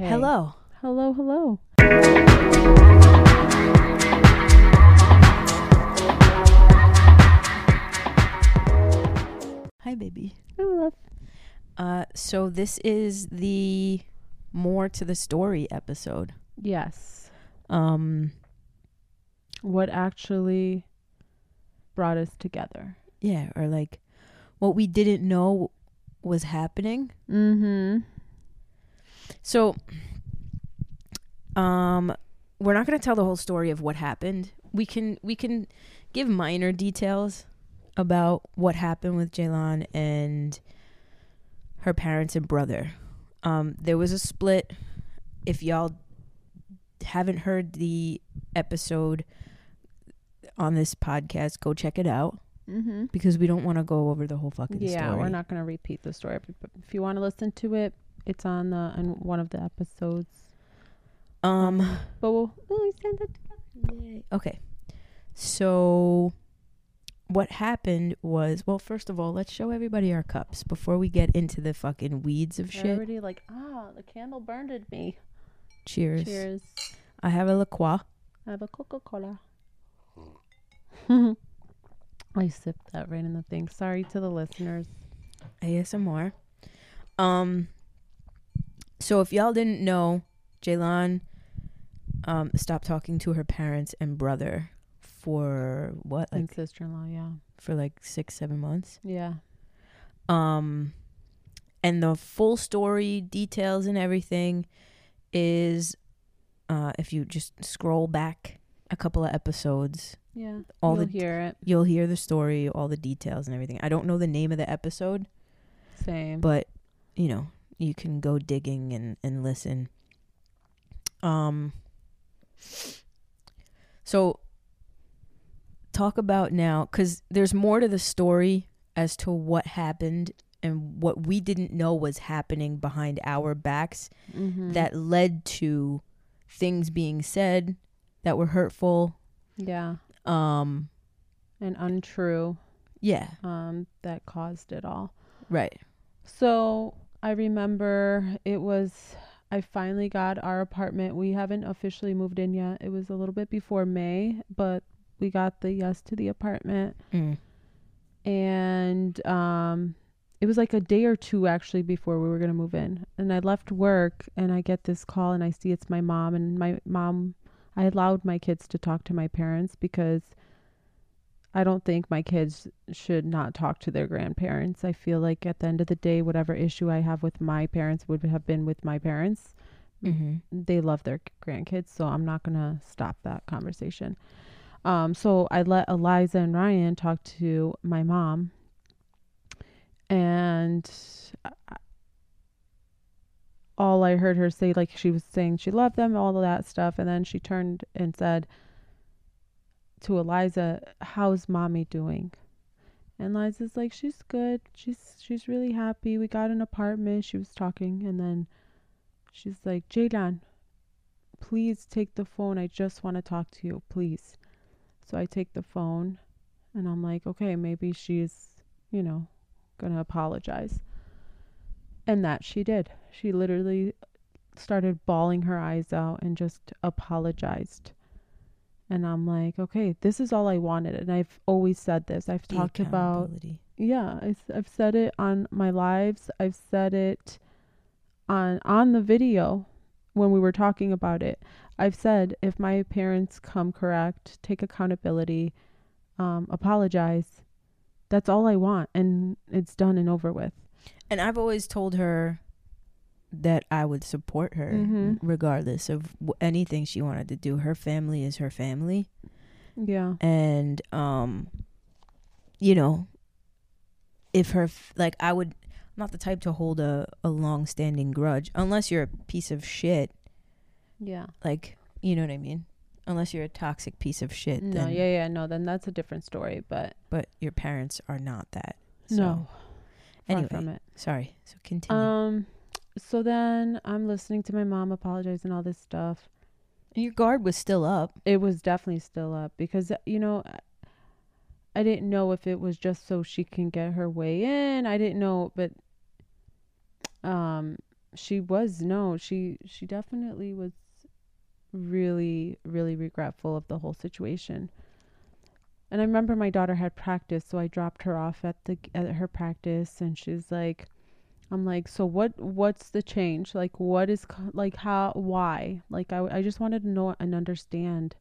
Okay. Hello. Hello, hello. Hi, baby. Hello. Uh, so this is the more to the story episode. Yes. Um, What actually brought us together? yeah, or like what we didn't know was happening. Mm-hmm. So, um, we're not going to tell the whole story of what happened. We can we can give minor details about what happened with Xhejlan and her parents and brother. Um, there was a split. If y'all haven't heard the episode on this podcast, go check it out Mm-hmm. because we don't want to go over the whole fucking Yeah, story. we're not going to repeat the story. But if you want to listen to it, it's on the on one of the episodes. Um. But we'll, we'll send it. Yay. Okay. So what happened was well, first of all, let's show everybody our cups before we get into the fucking weeds of shit. already like ah, the candle burned at me. Cheers. Cheers. I have a La Croix. I have a Coca Cola. I sipped that right in the thing. Sorry to the listeners. ASMR. Um so if y'all didn't know, Xhejlan um stopped talking to her parents and brother for what? and Like sister in law, yeah. for like six, seven months. Yeah. um and the full story details and everything is uh if you just scroll back a couple of episodes Yeah. All You'll the- hear it. you'll hear the story all the details and everything i don't know the name of the episode Same. but you know you can go digging and and listen um so talk about now because there's more to the story as to what happened and what we didn't know was happening behind our backs Mhm. that led to things being said that were hurtful yeah. um And untrue. yeah Um, that caused it all. right So I remember it was I finally got our apartment. We haven't officially moved in yet. It was a little bit before May, but we got the yes to the apartment. mm. and um it was like a day or two actually before we were going to move in and i left work and i get this call and i see it's my mom and my mom i allowed my kids to talk to my parents because i don't think my kids should not talk to their grandparents i feel like at the end of the day whatever issue i have with my parents would have been with my parents mm-hmm. they love their grandkids, so I'm not gonna stop that conversation. Um, so I let Eliza and Ryan talk to my mom, and all I heard her say, like she was saying she loved them, all of that stuff, and then she turned and said to Eliza, "How's mommy doing?" And Liza's like, "She's good. She's she's really happy. We got an apartment." She was talking, and then she's like, "Xhejlan, please take the phone. I just want to talk to you, please." So I take the phone, and I'm like, "Okay, maybe she's, you know, gonna apologize." And that she did. She literally started bawling her eyes out and just apologized. And I'm like, okay, this is all I wanted. And I've always said this. I've The talked about yeah I, have said it on my lives. I've said it on on the video when we were talking about it. I've said if my parents come correct take accountability um, apologize that's all i want. And it's done and over with. And I've always told her that I would support her Mhm. regardless of w- anything she wanted to do. Her family is her family. yeah And, um, you know, if her, f- like, I would, I'm not the type to hold a, a long standing grudge unless you're a piece of shit. yeah Like, you know what I mean? Unless you're a toxic piece of shit. no then, yeah yeah no then that's a different story but But your parents are not that. So, no Anyway, from it sorry. So continue. um so then i'm listening to my mom apologize and all this stuff your guard was still up. it was definitely still up because you know I didn't know if it was just so she can get her way in. I didn't know, but um she was no, she she definitely was really really regretful of the whole situation. And I remember my daughter had practice, so I dropped her off at the at her practice and she's like I'm like, "So what what's the change? Like what is like how why?" Like I I just wanted to know and understand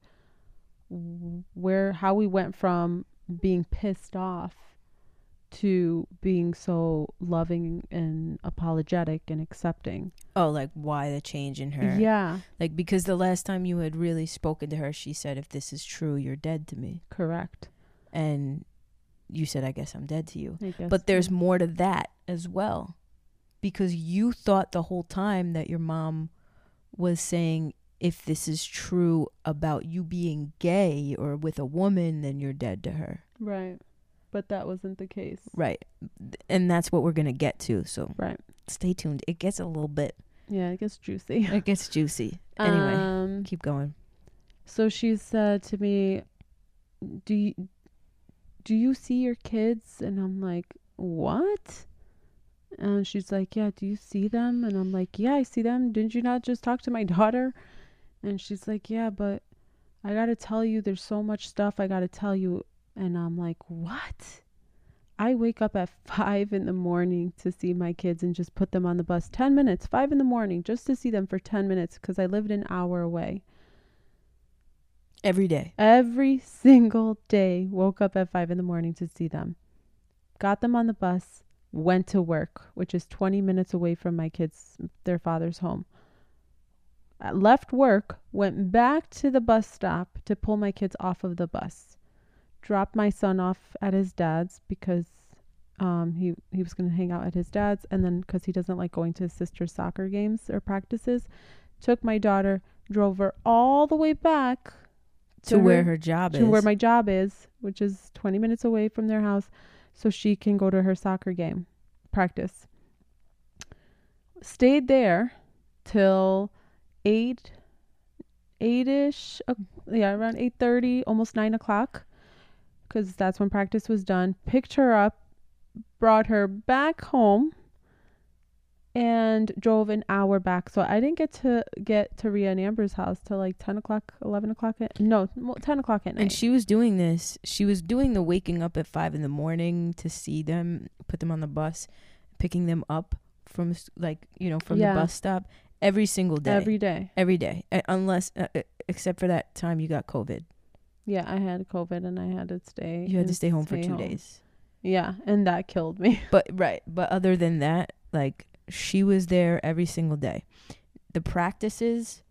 where how we went from being pissed off to being so loving and apologetic and accepting. Oh, like why the change in her? Yeah, Like because the last time you had really spoken to her, she said, "If this is true, you're dead to me," correct. and you said, "I guess I'm dead to you." But there's more to that as well. Because you thought the whole time that your mom was saying if this is true about you being gay or with a woman, then you're dead to her. right. But that wasn't the case. Right. And that's what we're going to get to. So Right. stay tuned. It gets a little bit, Yeah, it gets juicy. it gets juicy. Anyway, Um, keep going. so she said to me, "Do you do you see your kids?" And I'm like, "What?" And she's like, "Yeah, do you see them?" And I'm like, "Yeah, I see them. Didn't you not just talk to my daughter?" And she's like, "Yeah, but I got to tell you there's so much stuff I got to tell you." And I'm like, "What?" I wake up at 5 in the morning to see my kids and just put them on the bus 10 minutes, 5 in the morning, just to see them for 10 minutes because I lived an hour away. Every day. Every single day, woke up at 5 in the morning to see them. Got them on the bus, went to work, which is 20 minutes away from my kids, their father's home. I left work, went back to the bus stop to pull my kids off of the bus. Dropped my son off at his dad's because um, he he was going to hang out at his dad's, and then because he doesn't like going to his sister's soccer games or practices, took my daughter, drove her all the way back To, where her job to is. To where my job is, which is 20 minutes away from their house, so she can go to her soccer game practice. Stayed there till 8 8ish uh, yeah around 8.30 almost 9 o'clock because that's when practice was done picked her up brought her back home and drove an hour back so i didn't get to get to Ria and amber's house till like 10 o'clock 11 o'clock at, no 10 o'clock at night And she was doing this. She was doing the waking up at five in the morning to see them, put them on the bus, picking them up from like you know from Yeah. the bus stop every single day, every day every day, uh, unless uh, uh, except for that time you got COVID. yeah i had covid and i had to stay You had to stay home for two home. days. yeah and that killed me But right, but other than that, like she was there every single day. The practices,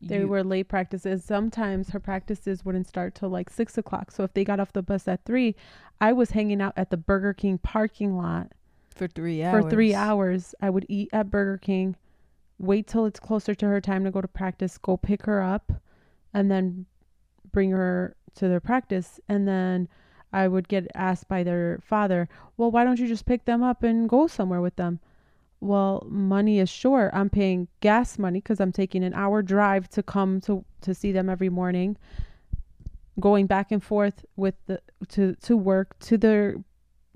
They you- were late practices. Sometimes her practices wouldn't start till like six o'clock. So if they got off the bus at three, I was hanging out at the Burger King parking lot for three hours. for three hours. I would eat at Burger King, wait till it's closer to her time to go to practice, go pick her up, and then bring her to their practice. And then I would get asked by their father, Well, why don't you just pick them up and go somewhere with them? Well, money is short. I'm paying gas money because I'm taking an hour drive to come to to see them every morning, going back and forth with the to to work to their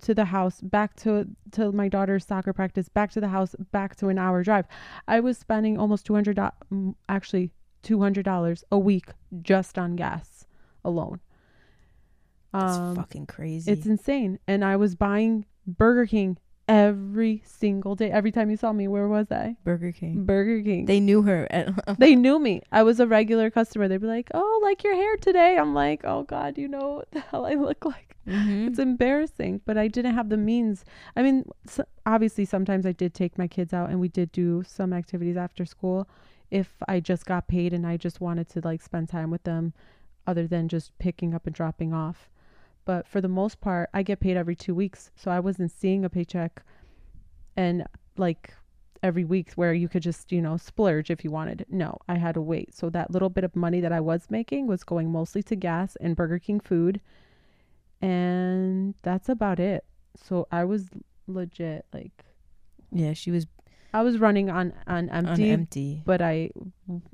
to the house, back to to my daughter's soccer practice, back to the house, back to an hour drive. I was spending almost two hundred actually two hundred dollars a week just on gas alone. That's Um, fucking crazy. it's insane. And I was buying Burger King every single day. Every time you saw me, where was I? Burger King. Burger King. They, knew her. At, they knew me. I was a regular customer. They'd be like, "Oh, like your hair today." I'm like, "Oh God, you know what the hell I look like." Mhm. It's embarrassing, but I didn't have the means. I mean, so obviously, sometimes I did take my kids out and we did do some activities after school if I just got paid and I just wanted to like spend time with them other than just picking up and dropping off. But for the most part, I get paid every two weeks. So I wasn't seeing a paycheck and like every week where you could just, you know, splurge if you wanted. No, I had to wait. So that little bit of money that I was making was going mostly to gas and Burger King food and that's about it. So I was legit like yeah, she was I was running on on empty, on empty. but I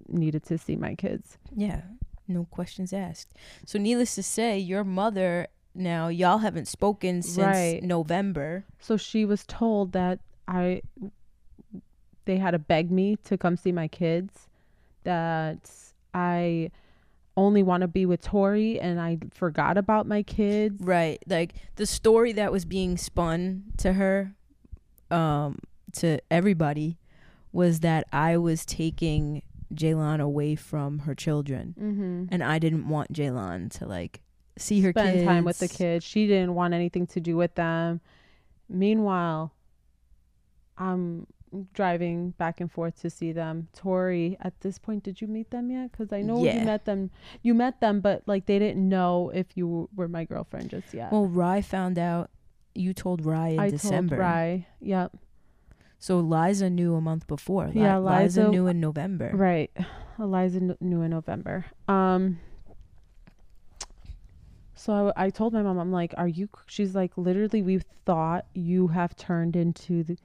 needed to see my kids. Yeah, no questions asked. So, needless to say, your mother now y'all haven't spoken since Right. November. So she was told that I they had to beg me to come see my kids. That I only want to be with Tori and I forgot about my kids. Right. Like the story that was being spun to her, um, to everybody, was that I was taking Xhejlan away from her children, Mm-hmm. and I didn't want Xhejlan to like see her Spend kids. time with the kids. She didn't want anything to do with them. Meanwhile, I'm driving back and forth to see them. Tori, at this point, did you meet them yet? Because I know Yeah. you met them. You met them, but like they didn't know if you were my girlfriend just yet. Well, Rye found out. You told Rye in I December. told Rye. Yep. So Liza knew a month before. Yeah, Liza, Liza- knew in November. Right. Eliza kn- knew in November. Um. So I, I told my mom, I'm like, "Are you?" She's like, "Literally, we thought you have turned into the,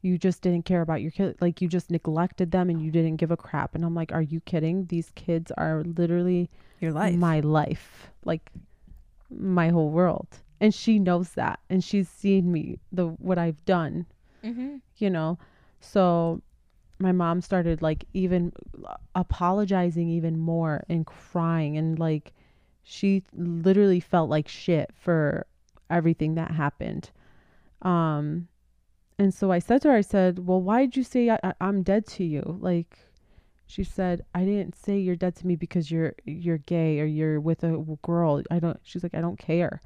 you just didn't care about your kid, like you just neglected them and you didn't give a crap." And I'm like, "Are you kidding? These kids are literally Your life. my life, like my whole world." And she knows that, and she's seen me the what I've done mm-hmm. you know so my mom started like even apologizing even more and crying and like she literally felt like shit for everything that happened. Um and so i said to her i said well why did you say I, i'm dead to you? Like she said i didn't say you're dead to me because you're you're gay or you're with a girl. I don't she's like i don't care.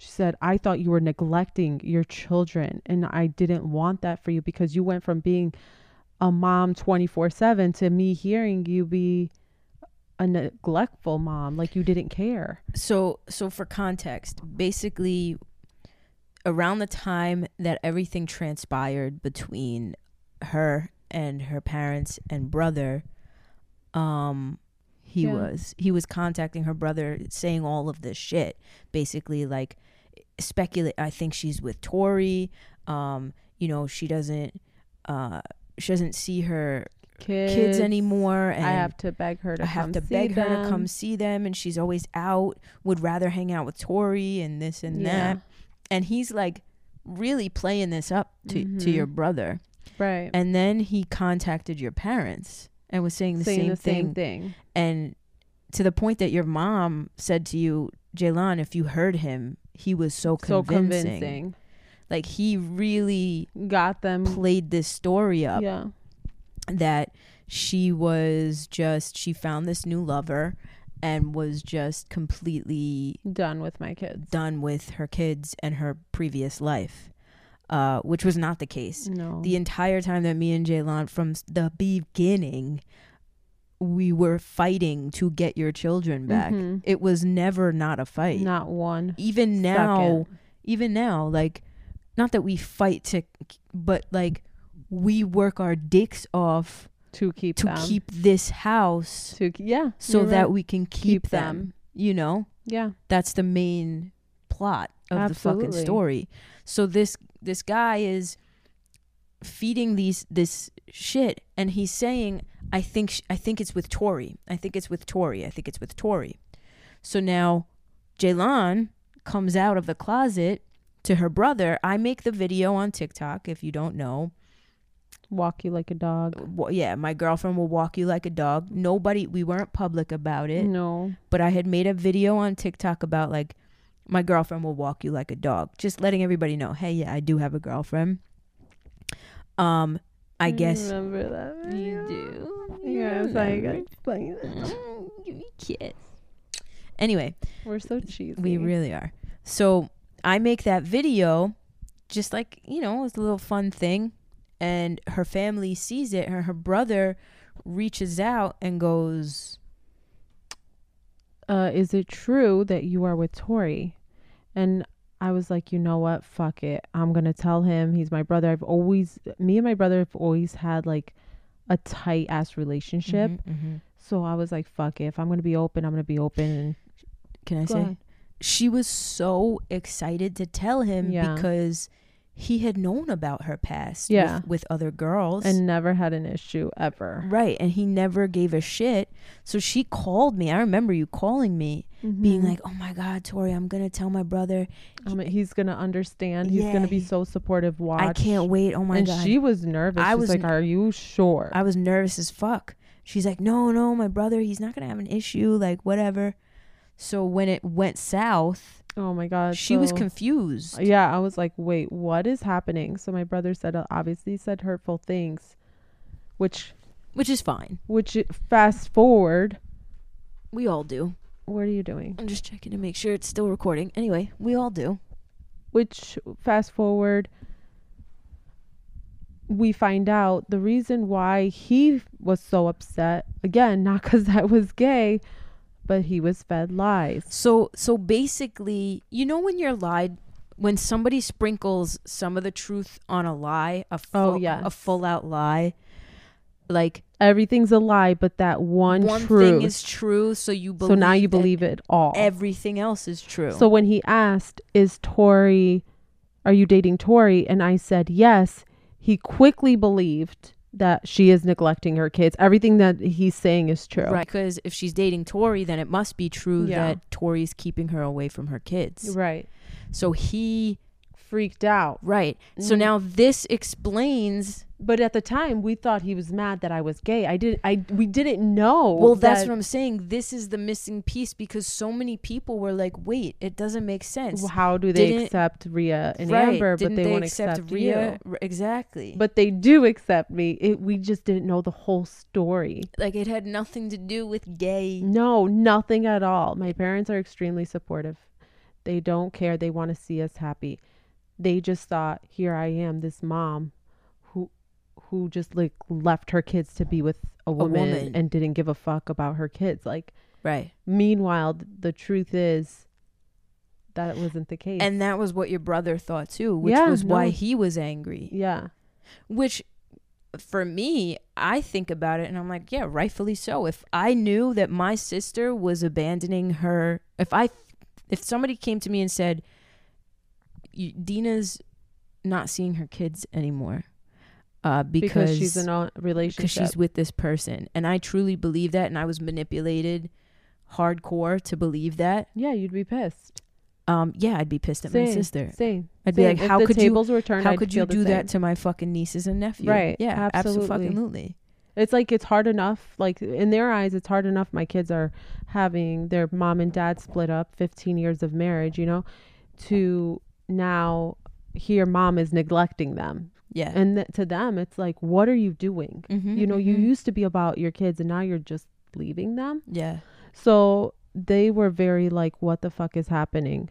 She said, I thought you were neglecting your children, and I didn't want that for you because you went from being a mom 24 7 to me hearing you be a neglectful mom, like you didn't care. So, so for context, basically, around the time that everything transpired between her and her parents and brother, um, he Yeah. was he was contacting her brother, saying all of this shit, basically like speculate. I think she's with Tori. Um, you know, she doesn't, uh, she doesn't see her Kids, kids, anymore, and I have to beg her to I have come to see beg her to them. come see them, and she's always out. Would rather hang out with Tori and this and Yeah. that. And he's like really playing this up to to Mhm. your brother. Right. And then he contacted your parents and was saying the, Saying same, the thing. same thing. And to the point that your mom said to you, Xhejlan, if you heard him, he was so So convincing. convincing. Like he really Got them. played this story up Yeah. That she was just she found this new lover and was just completely Done with my kids. done with her kids and her previous life uh, which was not the case No. the entire time that me and Xhejlan from the beginning we were fighting to get your children back Mhm. it was never not a fight Not one. even now second. even now like not that we fight to but like we work our dicks off to keep to them. keep this house to yeah. so that right. we can keep, keep them. them. You know, Yeah. that's the main plot of the fucking story. So this this guy is feeding these this shit, and he's saying, "I think sh- I think it's with Tori. I think it's with Tori. I think it's with Tori." So now, Xhejlan comes out of the closet to her brother. I make the video on TikTok. If you don't know, Walk you like a dog. Wa- yeah, my girlfriend will walk you like a dog. Nobody, we weren't public about it, No. but I had made a video on TikTok about like my girlfriend will walk you like a dog, just letting everybody know, hey, yeah, I do have a girlfriend. Um, I guess remember that. you do. Yeah, it's like explain it. Mm, Give me a kiss. Anyway, We're so cheesy. we really are. So I make that video, just like you know, it's a little fun thing, and her family sees it. Her her brother reaches out and goes, uh, is it true that you are with Tori? And I was like, you know what? Fuck it. I'm gonna tell him. He's my brother. I've always, me and my brother have always had like a tight ass relationship. Mhm, mhm. So I was like, fuck it. If I'm gonna be open, I'm gonna be open. And Can I Go say? ahead. She was so excited to tell him Yeah. because he had known about her past Yeah. with, with other girls. and never had an issue ever. Right. And he never gave a shit. So she called me. I remember you calling me being Mhm. like, "Oh my God, Tori, I'm gonna tell my brother. Mean, he's gonna understand. He's gonna be so supportive. Watch. I can't wait. Oh my and God." And she was nervous. I She's was like, "Are you sure?" I was nervous as fuck. She's like, no, no, my brother, he's not gonna have an issue, like whatever. So when it went south, oh my god. she was confused. Yeah, I was like, "Wait, what is happening?" So my brother said, uh, obviously said hurtful things, which, Which is fine. which fast forward. We all do. What are you doing? I'm just checking to make sure it's still recording. Anyway, we all do. which fast forward we find out the reason why he was so upset again not because i was gay but he was fed lies So so basically, you know when you're lied when somebody sprinkles some of the truth on a lie, a oh, full, Oh, yes. a full out lie, like everything's a lie but that one, one truth thing is true, so you believe so now you believe it all everything else is true. so when he asked is tori are you dating tori and i said yes he quickly believed that she is neglecting her kids everything that he's saying is true Right, because if she's dating Tori, then it must be true Yeah. that Tori's keeping her away from her kids. right So he, freaked out right. So Mhm. now this explains. But at the time, we thought he was mad that I was gay. I didn't. I we didn't know. Well, that's what I'm saying. This is the missing piece because so many people were like, "Wait, it doesn't make sense." How do they Didn't- accept Rhea and right? Amber, but they, they won't accept, accept, you? Exactly. But they do accept me. It, we just didn't know the whole story. like it had nothing to do with gay. No, nothing at all. My parents are extremely supportive. They don't care. They want to see us happy. They just thought, here I am, this mom, who just like left her kids to be with a woman, woman. and didn't give a fuck about her kids. Like, Right. meanwhile, th- the truth is that wasn't the case. And that was what your brother thought too, which Yeah, was why he was angry. yeah, Which for me, I think about it and I'm like, yeah, rightfully so. If I knew that my sister was abandoning her, if I if somebody came to me and said Dina's not seeing her kids anymore uh because, because, she's in a relationship. because she's with this person and I truly believe that and I was manipulated hardcore to believe that. yeah, you'd be pissed. Um yeah, I'd be pissed at my sister. Same. I'd be same. like, If how could you were turned? how I'd could you do that to my fucking nieces and nephews? Right, Yeah, absolutely. absolutely. It's like it's hard enough. Like in their eyes, it's hard enough. My kids are having their mom and dad split up, 15 years of marriage. You know, to now hear mom is neglecting them, Yeah. and th- to them, it's like, what are you doing? Mhm, You know, you mhm. used to be about your kids, and now you're just leaving them. Yeah. So they were very like, what the fuck is happening?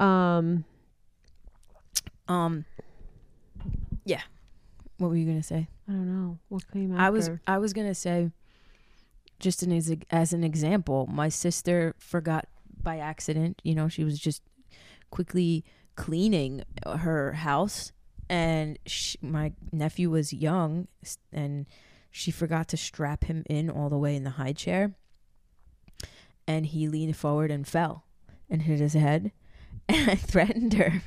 Um, Um. Yeah. What were you gonna say? I don't know what came after. I was I was gonna say, just an as, as an example, my sister forgot by accident. You know, she was just quickly cleaning her house, and she, my nephew was young, and she forgot to strap him in all the way in the high chair, and he leaned forward and fell and hit his head. And I threatened her.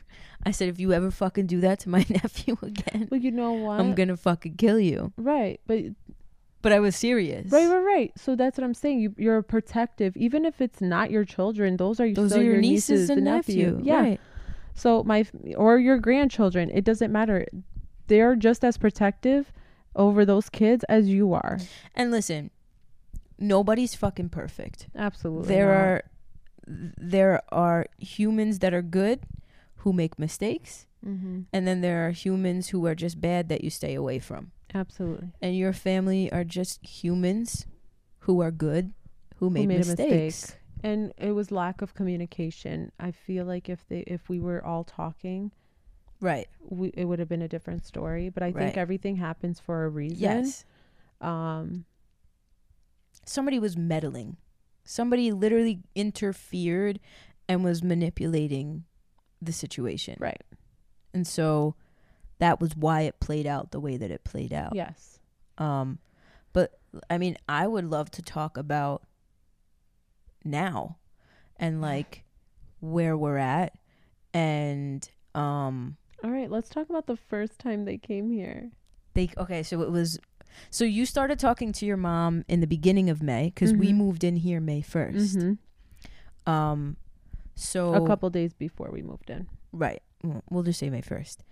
I said, if you ever fucking do that to my nephew again, Well, you know what? I'm gonna fucking kill you. right, but But I was serious. Right, right, right. So that's what I'm saying. You, you're protective, even if it's not your children. Those are Those are your nieces, and nephew. nephew. Yeah. Right. So my or your grandchildren. It doesn't matter. They're just as protective over those kids as you are. And listen, nobody's fucking perfect. Absolutely. There not. are there are humans that are good who make mistakes, Mhm. and then there are humans who are just bad that you stay away from. absolutely And your family are just humans who are good who made, made a mistakes. mistake. And it was lack of communication. I feel like if they if we were all talking, Right. we, it would have been a different story. But I think everything happens for a reason. Yes. Um. Somebody was meddling. Somebody literally interfered and was manipulating the situation. Right. And so that was why it played out the way that it played out. Yes. Um but I mean, I would love to talk about now and like where we're at and um All right. Let's talk about the first time they came here. they okay, so it was so you started talking to your mom in the beginning of May cuz we Mhm. moved in here May 1st. Mhm. Um, so A couple days before we moved in. Right. Well, We'll just say May 1st.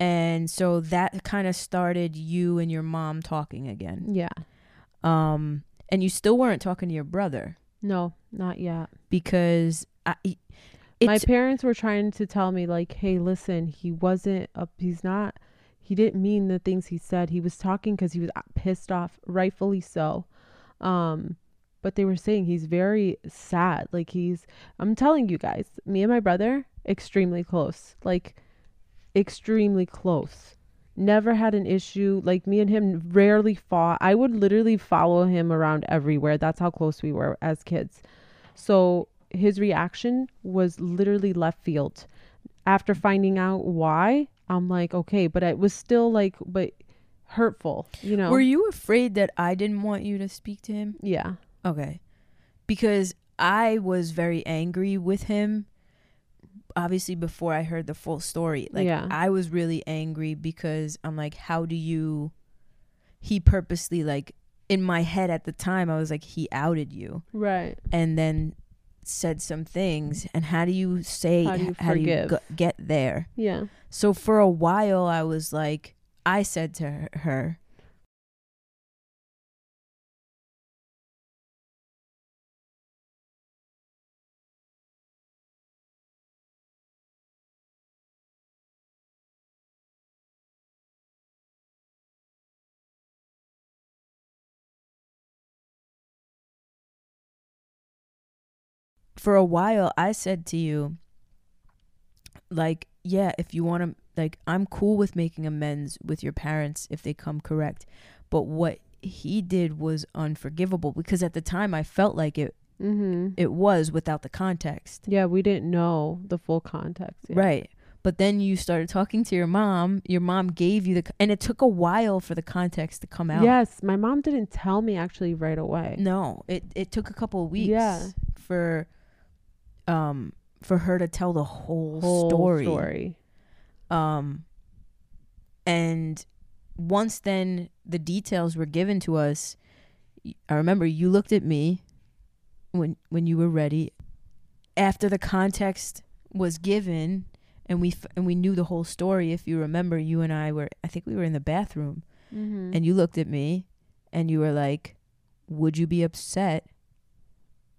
And so that kind of started you and your mom talking again. Yeah. Um and you still weren't talking to your brother No, not yet. because I My parents were trying to tell me like, "Hey, listen, he wasn't up. He's not. He didn't mean the things he said. He was talking because he was uh, pissed off, rightfully so." Um, but they were saying he's very sad. Like he's. I'm telling you guys, me and my brother extremely close. Like extremely close. Never had an issue. Like me and him rarely fought. I would literally follow him around everywhere. That's how close we were as kids. So his reaction was literally left field. After finding out why, I'm like, okay, but it was still like, but hurtful, you know? Were you afraid that I didn't want you to speak to him? yeah. Okay. Because I was very angry with him obviously before I heard the full story. Like Yeah. I was really angry because I'm like how do you he purposely like in my head at the time I was like he outed you Right. and then said some things and how do you say How do you how do you go- get there? Yeah. So for a while I was like I said to her- for a while I said to you like yeah if you want to like I'm cool with making amends with your parents if they come correct but what he did was unforgivable because at the time I felt like it Mm-hmm. it was without the context Yeah, we didn't know the full context. yet. right but then you started talking to your mom your mom gave you the and it took a while for the context to come out Yes, my mom didn't tell me actually right away. no it it took a couple of weeks Yeah. for um for her to tell the whole, Whole story story. um and once then the details were given to us I remember you looked at me when when you were ready after the context was given and we f- and we knew the whole story if you remember you and i were i think we were in the bathroom Mm-hmm. and you looked at me and you were like would you be upset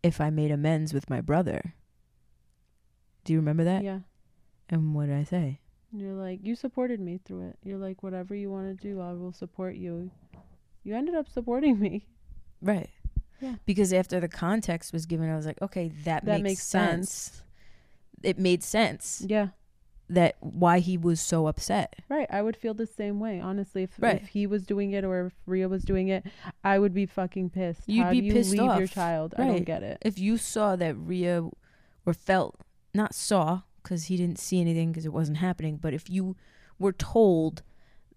if i made amends with my brother do you remember that yeah. and what did i say You're like, you supported me through it. You're like, whatever you want to do, I will support you. You ended up supporting me. Right. Yeah. Because after the context was given, I was like, okay, that, That makes, makes sense. sense. It made sense Yeah. that why he was so upset. Right. I would feel the same way, honestly. If, Right. if he was doing it or if Ria was doing it, I would be fucking pissed. You'd How be do you pissed leave your off. child? I don't get it. If you saw that Ria or felt, not saw, because he didn't see anything because it wasn't happening, but if you were told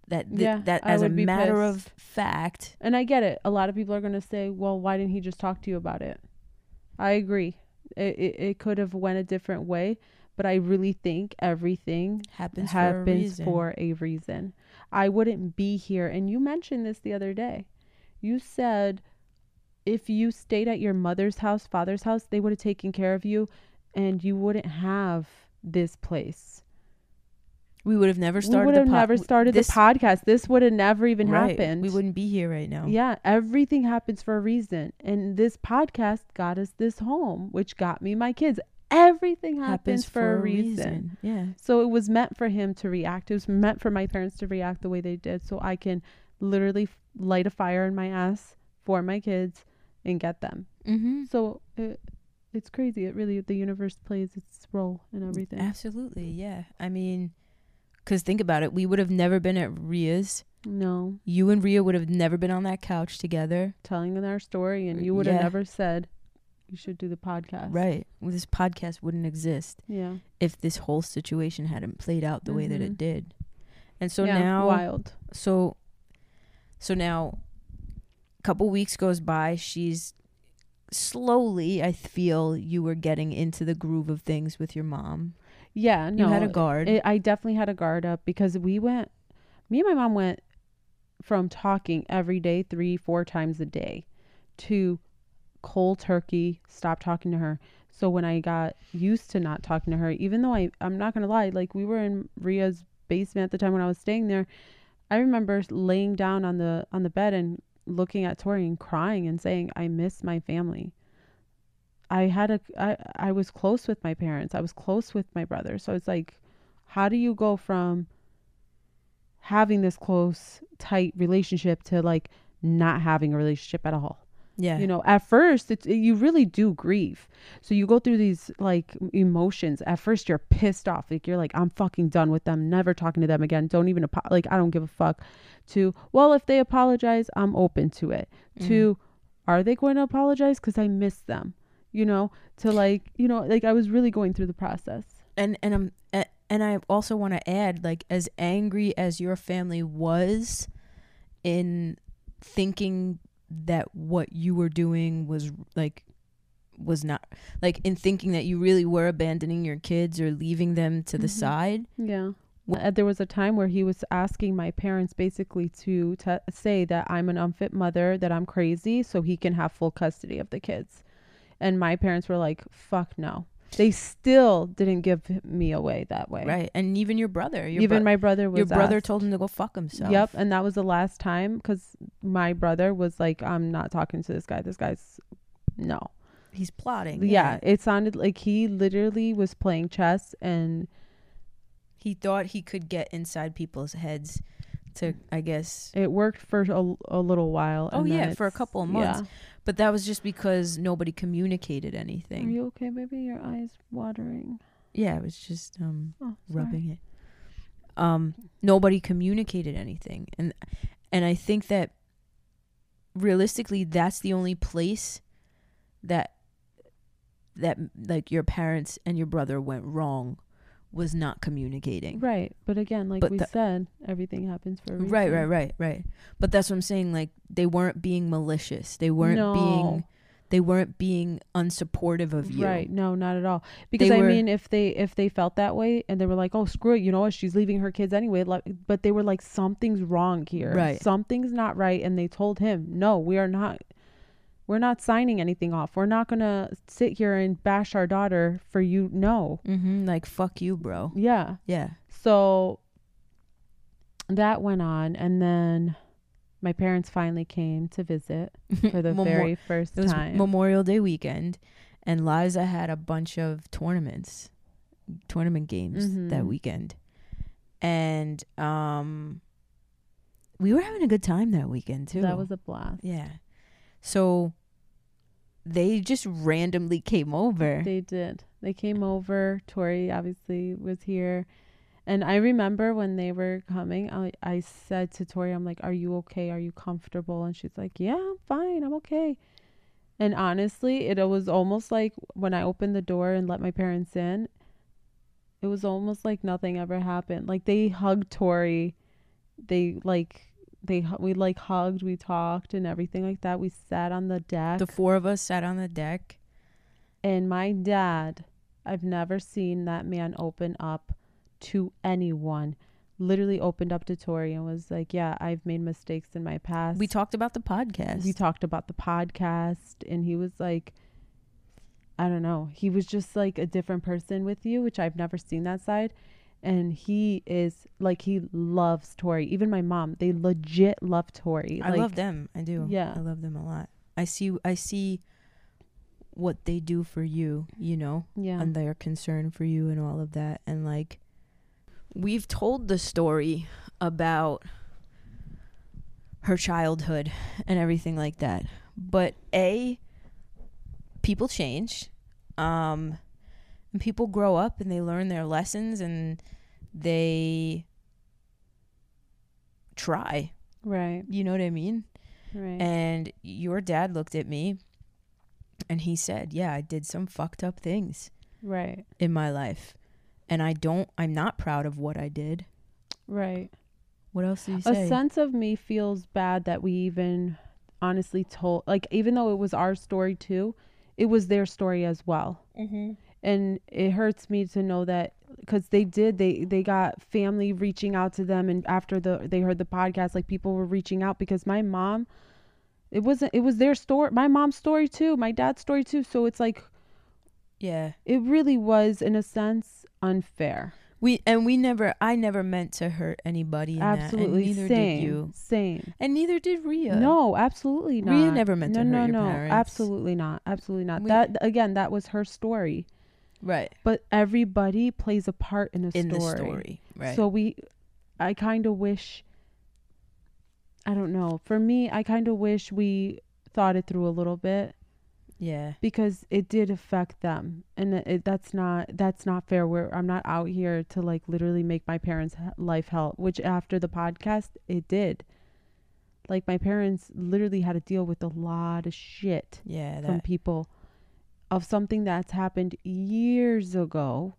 that th- Yeah, that as a matter of fact, And I get it. A lot of people are going to say, well, why didn't he just talk to you about it? I agree. It, it, it could have went a different way, but I really think everything happens, happens for a for a reason. I wouldn't be here. And you mentioned this the other day. You said if you stayed at your mother's house, father's house, they would have taken care of you and you wouldn't have this place. we would have never started. We would the have po- never started this- the podcast. This would have never even right. happened. We wouldn't be here right now. Yeah, everything happens for a reason. And this podcast got us this home, which got me my kids. Everything happens, for, a reason. Yeah. So it was meant for him to react. It was meant for my parents to react the way they did so I can literally f- light a fire in my ass for my kids and get them. Mm-hmm. So it, it's crazy. It really, the universe plays its role in everything. Absolutely, yeah. I mean, because think about it, we would have never been at Ria's. No, You and Ria would have never been on that couch together, telling them our story, and you would have Yeah. never said you should do the podcast. right? Well, this podcast wouldn't exist Yeah. if this whole situation hadn't played out the way that it Mhm. did. And so yeah, now, wild. so, so now, a couple weeks goes by. She's slowly. I feel you were getting into the groove of things with your mom. Yeah, no. you had a guard. It, I definitely had a guard up because we went, me and my mom went from talking every day, three, four times a day, to cold turkey, stop talking to her. So when I got used to not talking to her, even though I I'm not gonna lie, like we were in Ria's basement at the time when I was staying there, I remember laying down on the on the bed and looking at Tori and crying and saying, I miss my family. I had a I, I was close with my parents. I was close with my brother. So it's like, how do you go from having this close, tight relationship to like not having a relationship at all? Yeah. You know, at first it's you really do grieve. So you go through these like emotions. At first you're pissed off. Like you're like I'm fucking done with them. Never talking to them again. Don't even apo- like I don't give a fuck. To well, if they apologize, I'm open to it. Mhm. To are they going to apologize cuz I miss them? You know, to like, you know, like I was really going through the process. and and I'm a- and I also want to add like as angry as your family was in thinking that what you were doing was like was not like in thinking that you really were abandoning your kids or leaving them to the Mhm. side Yeah. Uh, there was a time where he was asking my parents basically to say that I'm an unfit mother, that I'm crazy, so he can have full custody of the kids. And my parents were like, "Fuck no." They still didn't give me away that way. right and even your brother your Even bro- my brother was your brother asked. told him to go fuck himself Yep, and that was the last time because my brother was like, "I'm not talking to this guy. This guy's no." he's plotting Yeah, it sounded like he literally was playing chess and he thought he could get inside people's heads to i guess it worked for a, a little while. Oh, yeah, for a couple of months. yeah. but that was just because nobody communicated anything. Are you okay, baby? Your eyes watering. yeah it was just um Oh, rubbing it. Um, nobody communicated anything, and and I think that realistically, that's the only place that that like your parents and your brother went wrong was not communicating. Right, but again, like But we said, everything happens for a reason. Right, right, right, right. But that's what I'm saying. Like they weren't being malicious. They weren't No. being. They weren't being unsupportive of you. Right, no, not at all. Because They I were- mean, if they if they felt that way and they were like, "Oh, screw it," you know what? She's leaving her kids anyway. Like, but they were like, "Something's wrong here. Right. Something's not right." And they told him, "No, we are not. We're not signing anything off. We're not gonna sit here and bash our daughter for you. No, Mm-hmm. Like fuck you, bro. yeah." Yeah. So that went on, and then my parents finally came to visit for the Memor- very first It was time. Memorial Day weekend, and Liza had a bunch of tournaments, tournament games that Mhm. weekend, and um, we were having a good time that weekend too. that was a blast. yeah. So they just randomly came over. They did. They came over. Tori obviously was here. And I remember when they were coming, I, I said to Tori, I'm like, Are you okay? Are you comfortable? And she's like, Yeah, I'm fine. I'm okay. And honestly, it was almost like when I opened the door and let my parents in, it was almost like nothing ever happened. Like they hugged Tori. They like, they, we like hugged, we talked and everything like that. We sat on the deck. the four of us sat on the deck. And my dad, I've never seen that man open up to anyone. Literally opened up to Tori and was like, "Yeah, I've made mistakes in my past." We talked about the podcast. we talked about the podcast, and he was like, "I don't know." He was just like a different person with you, which I've never seen that side. And he is like he loves Tori. Even my mom, they legit love Tori. I like, love them. I do. Yeah. I love them a lot. I see. I see what they do for you. You know. Yeah, and their concern for you and all of that and like we've told the story about her childhood and everything like that but a people change um and people grow up and they learn their lessons and they try right, you know what i mean right, and your dad looked at me and he said yeah i did some fucked up things right, in my life. And I don't I'm not proud of what I did. right. What else do you say? a sense of me feels bad that we even honestly told like even though it was our story too it was their story as well mm-hmm. And it hurts me to know that because they did they they got family reaching out to them and after the they heard the podcast like people were reaching out because my mom it wasn't it was their story my mom's story too my dad's story too so it's like Yeah. It really was, in a sense, unfair. We and we never I never meant to hurt anybody in absolutely, that. And neither same, did you. same. And neither did Ria. No, absolutely not. Rhea never meant no, to no, hurt your no, parents. absolutely not, absolutely not. We- that again, that was her story. Right. But everybody plays a part in a In story. the story. Right. So we, I kind of wish. I don't know. For me, I kind of wish we thought it through a little bit yeah. because it did affect them, and it, that's not that's not fair. Where I'm not out here to like literally make my parents' life hell, which after the podcast it did. Like my parents literally had to deal with a lot of shit Yeah. from That, people of something that's happened years ago.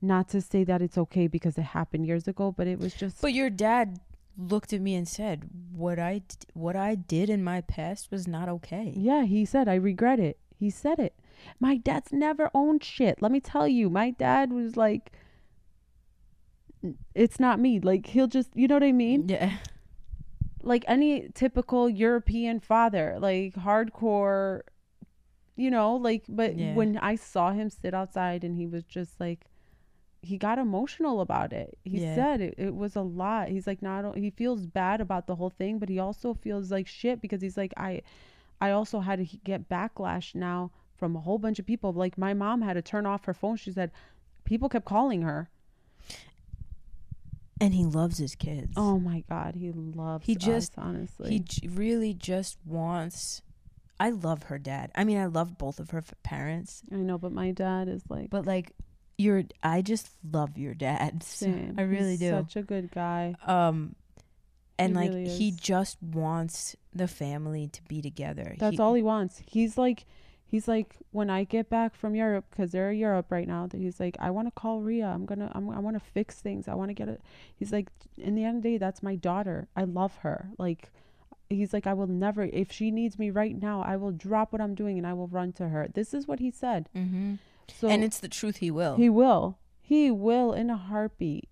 Not to say that it's okay because it happened years ago, but it was just but your dad looked at me and said, "What I d- what I did in my past was not okay." yeah, he said I regret it. He said it. My dad's never owned shit. Let me tell you, my dad was like it's not me. Like he'll just, you know what I mean? Yeah. Like any typical European father, like hardcore, you know, like but Yeah. when I saw him sit outside and he was just like he got emotional about it. He Yeah. said it, it was a lot. He's like not he feels bad about the whole thing, but he also feels like shit because he's like I I also had to get backlash now from a whole bunch of people. Like my mom had to turn off her phone. She said people kept calling her. And he loves his kids. Oh my god, he loves He just- us, honestly. He j- really just wants. I love her dad. I mean, I love both of her f- parents, I know, but my dad is like but like, your I just love your dad. same. I really He's do. Such a good guy. um, and He like really he is. just wants the family to be together. That's He- all he wants. He's like, he's like, when I get back from Europe, because they're in Europe right now. that He's like, I want to call Ria. I'm gonna, I'm, I want to fix things. I want to get it. He's like, in the end of the day, that's my daughter. I love her. Like, he's like, I will never. If she needs me right now, I will drop what I'm doing and I will run to her. This is what he said. Mhm. So and it's the truth. He will. he will. He will in a heartbeat.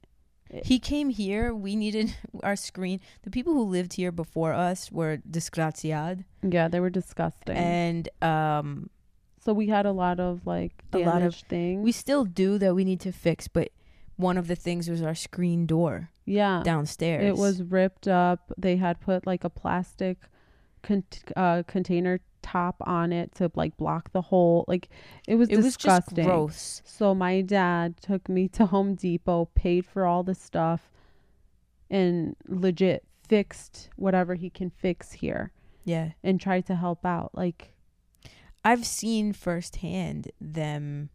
He came here. We needed our screen. The people who lived here before us were disgraziad, Yeah, they were disgusting. and um, so we had a lot of like A lot of- things. we still do that. We need to fix, but one of the things was our screen door yeah. downstairs. It was ripped up. They had put like a plastic con- uh, container top on it to like block the hole. Like it was It was disgusting. gross. So my dad took me to Home Depot, paid for all the stuff, and legit fixed whatever he can fix here Yeah, and tried to help out. Like I've seen firsthand them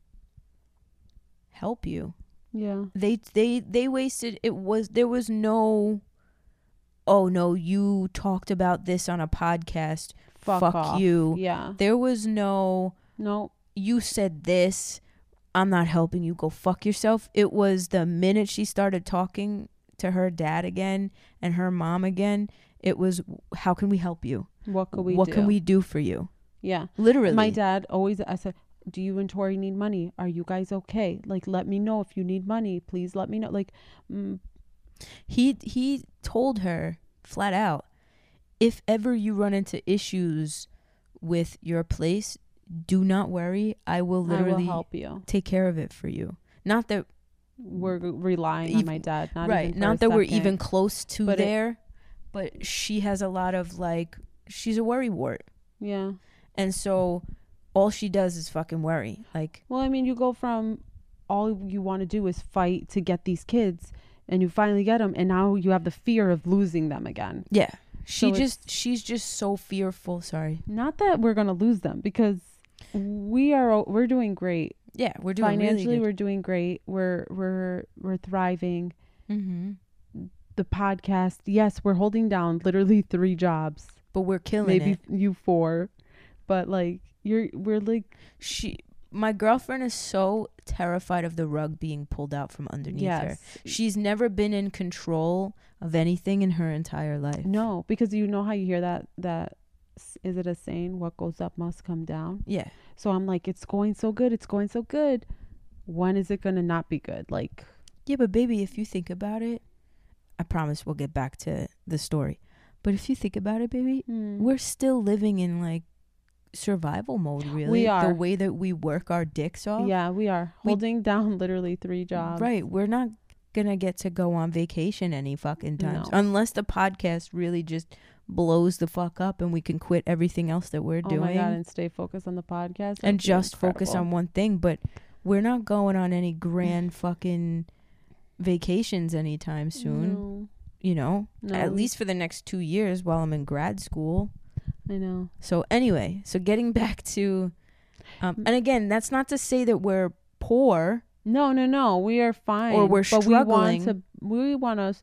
help you. Yeah, They they they wasted. It was there was no. Oh no! You talked about this on a podcast. fuck, Fuck you. Yeah. There was no. No. you said this. I'm not helping you. Go fuck yourself. It was the minute she started talking to her dad again and her mom again. It was, how can we help you? What could we what do? can we do for you? Yeah. Literally. My dad always I said, "Do you and Tori need money? Are you guys okay? Like let me know if you need money. Please let me know." Like mm, he he told her flat out, if ever you run into issues with your place, do not worry. I will I literally will help you. take care of it for you. Not that We're relying on my dad, not right even not that we're even close to But it- there but she has a lot of like she's a worry wart Yeah. and so all she does is fucking worry like Well, I mean, you go from all you want to do is fight to get these kids, and you finally get them, and now you have the fear of losing them again. yeah she So just she's just so fearful sorry Not that we're gonna lose them because we are we're doing great yeah we're doing financially. really We're doing great. We're we're we're thriving. mm-hmm. The podcast, yes, we're holding down literally three jobs. but we're killing maybe it you four, but like you're we're like she my girlfriend is so terrified of the rug being pulled out from underneath her yes, she's never been in control of anything in her entire life no, because you know how you hear that that is it a saying? What goes up must come down. yeah So I'm like, it's going so good, it's going so good. When is it gonna not be good? Like, Yeah, but baby, if you think about it, I promise we'll get back to the story. But if you think about it, baby, we're we're still living in like survival mode really. we are. The way that we work our dicks off. Yeah, we are We- holding down literally three jobs. Right. We're not gonna get to go on vacation any fucking times. No. Unless the podcast really just blows the fuck up and we can quit everything else that we're Oh doing my god, and stay focused on the podcast and just focus on one thing. But we're not going on any grand fucking vacations anytime soon. No, You know? no, At least for the next two years while I'm in grad school. I know. So anyway, so getting back to, um, and again, that's not to say that we're poor. No, no, no. We are fine. Or we're but we struggling. want to. We want to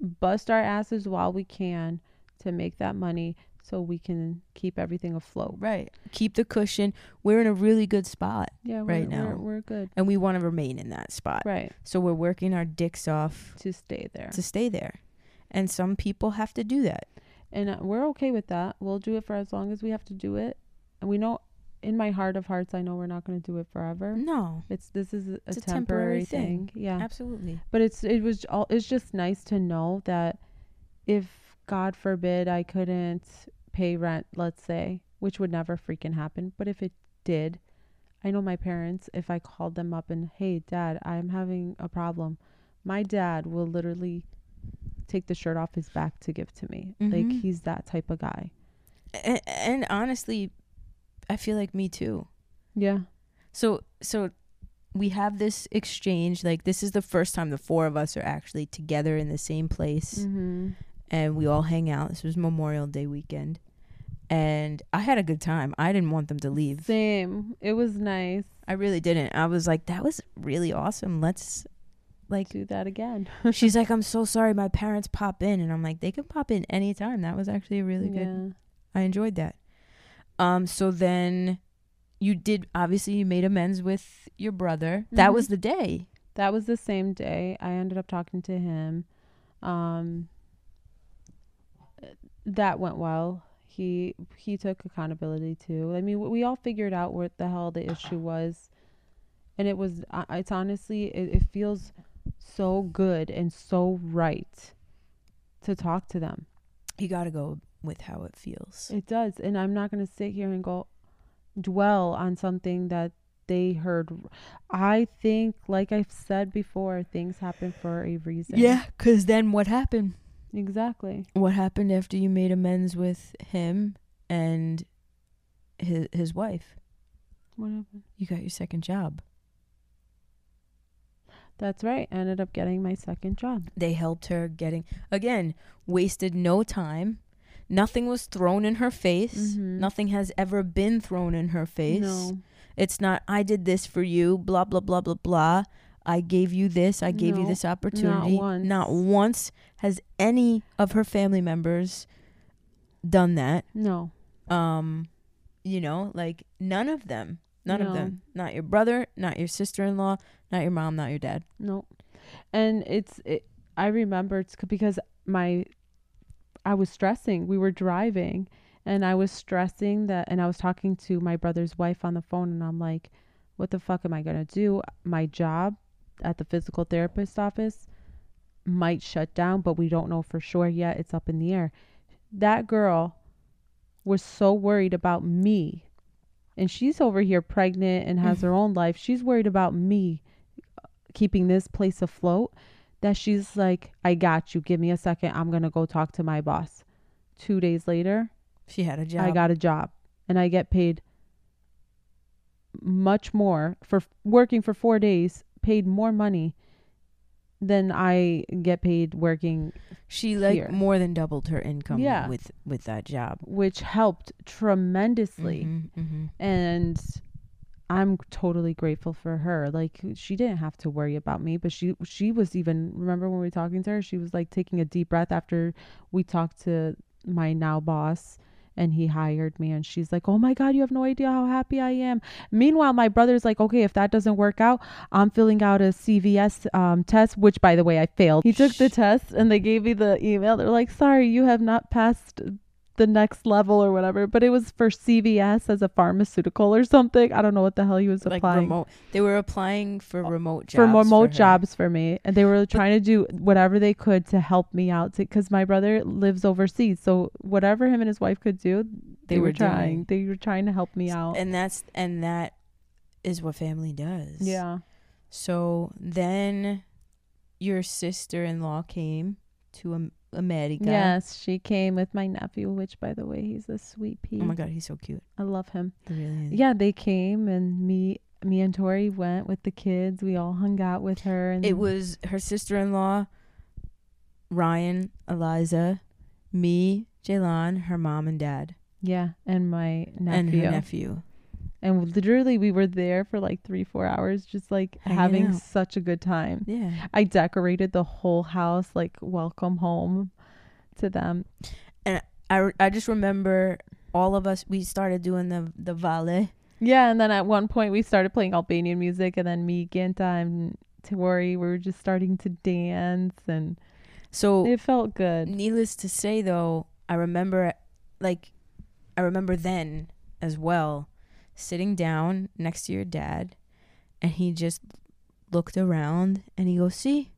bust our asses while we can to make that money, so we can keep everything afloat. Right. Keep the cushion. We're in a really good spot, Yeah, we're, Right we're, now. we're good. and we want to remain in that spot. Right So we're working our dicks off to stay there, to stay there, and some people have to do that. And uh, we're okay with that. We'll do it for as long as we have to do it, and we know. In my heart of hearts, I know we're not going to do it forever. No, It's this is a, a temporary, temporary thing. thing. Yeah. absolutely. but it's it was all it's just nice to know that if god forbid i couldn't pay rent let's say which would never freaking happen but if it did i know my parents if i called them up and hey dad i'm having a problem my dad will literally take the shirt off his back to give to me like Mhm. he's that type of guy And, and honestly, I feel like me too. yeah So so we have this exchange. Like this is the first time the four of us are actually together in the same place, mm-hmm. and we all hang out. This was Memorial Day weekend, and I had a good time. I didn't want them to leave. same it was nice I really didn't. I was like, that was really awesome. Let's like. do that again She's like, I'm so sorry. My parents pop in, and I'm like, they can pop in anytime. That was actually a really good. yeah I enjoyed that. Um. So then, you did obviously you made amends with your brother. That Mhm. was the day. that was the same day i ended up talking to him um that went well he he took accountability too i mean we all figured out what the hell the issue was and it was it's honestly it, it feels so good and so right to talk to them You got to go with how it feels. it does and i'm not going to sit here and go dwell on something that they heard i think like i've said before things happen for a reason Yeah, because then what happened? Exactly. What happened after you made amends with him and his his wife? What happened? You got your second job. That's right. I ended up getting my second job. They helped her getting again, wasted no time. Nothing was thrown in her face. Mhm. Nothing has ever been thrown in her face. No. It's not I did this for you, blah blah blah blah blah. I gave you this, I gave you this opportunity. once. Not once has any of her family members done that. No. Um you know, like none of them. None of them. Not your brother, not your sister-in-law, not your mom, not your dad. No. And it's it, I remember it's because my I was stressing. We were driving and I was stressing that and I was talking to my brother's wife on the phone and I'm like, what the fuck am I going to do? My job at the physical therapist office might shut down, but we don't know for sure yet. It's up in the air. That girl was so worried about me. And she's over here pregnant and has her mm-hmm. own life. She's worried about me uh, keeping this place afloat that she's like, I got you. Give me a second. I'm going to go talk to my boss. Two days later, She had a job. I got a job and I get paid much more for working for four days, paid more money than I get paid working, she like here. more than doubled her income Yeah. with with that job. which helped tremendously. Mhm, mhm. and I'm totally grateful for her. Like she didn't have to worry about me, but she she was even remember when we were talking to her, she was like taking a deep breath after we talked to my now boss and he hired me and she's like, "Oh my god, you have no idea how happy I am." Meanwhile, my brother's like, "Okay, if that doesn't work out, I'm filling out a CVS um, test, which by the way, I failed." He took the test and they gave me the email. They're like, "Sorry, you have not passed the next level or whatever. But it was for CVS as a pharmaceutical or something. I don't know what the hell he was like applying remote. They were applying for oh, remote jobs for remote her. jobs for me, and they were trying to do whatever they could to help me out. Because my brother lives overseas, so whatever him and his wife could do, they, They were, were trying. They were trying to help me out. and that's and that is what family does. yeah. So then, your sister-in-law came to America. Yes, she came with my nephew, which by the way, he's a sweet pea. Oh my god, he's so cute. I love him. He really is. Yeah, they came and me me and Tori went with the kids. We all hung out with her and It was her sister-in-law, Ryan, Eliza, me, Xhejlan, her mom and dad, yeah, and my and her nephew. And literally we were there for like 3-4 hours just like Hanging having out. such a good time. Yeah. I decorated the whole house like welcome home to them. And i, I just remember all of us we started doing the the valle. Yeah, and then at one point we started playing Albanian music and then me, Genta and Tori we were just starting to dance and So it felt good. needless to say though, I remember like I remember then as well sitting down next to your dad and he just looked around and he goes, "See?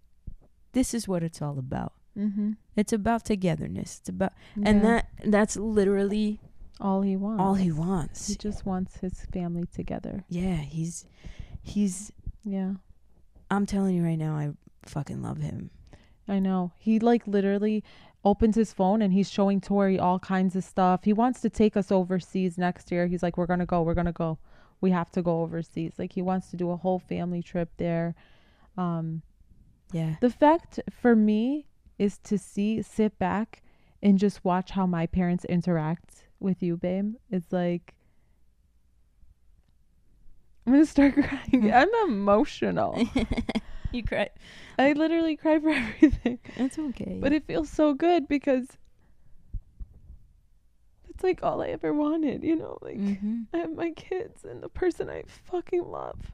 This is what it's all about. Mm-hmm. It's about togetherness. It's about and that that's literally all he wants. all he wants. He just wants his family together. Yeah, he's he's Yeah. I'm telling you right now, I fucking love him. I know. He like literally opens his phone and he's showing Tori all kinds of stuff. He wants to take us overseas next year. He's like, We're gonna go, we're gonna go. We have to go overseas. Like he wants to do a whole family trip there. Um Yeah. the fact for me is to see sit back and just watch how my parents interact with you, babe. It's like I'm gonna start crying. I'm emotional. you cry. I literally cry for everything. It's okay. But it feels so good because it's like all I ever wanted, you know? Like hmm I have my kids and the person I fucking love.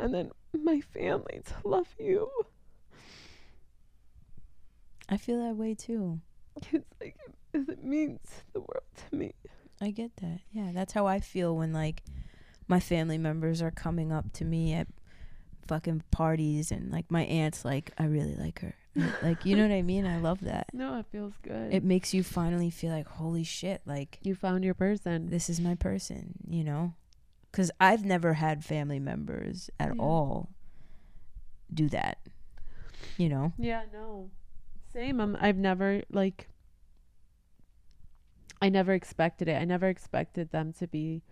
And then my family to love you. I feel that way too. It's like it means the world to me. I get that. Yeah, that's how I feel when like my family members are coming up to me at fucking parties and like my aunt's like I really like her. like you know what I mean? I love that. No, it feels good. It makes you finally feel like holy shit, like you found your person. this is my person, you know? Cuz I've never had family members at Yeah. all do that. You know? Yeah, no. Same. I'm, I've never like. I never expected it. I never expected them to be,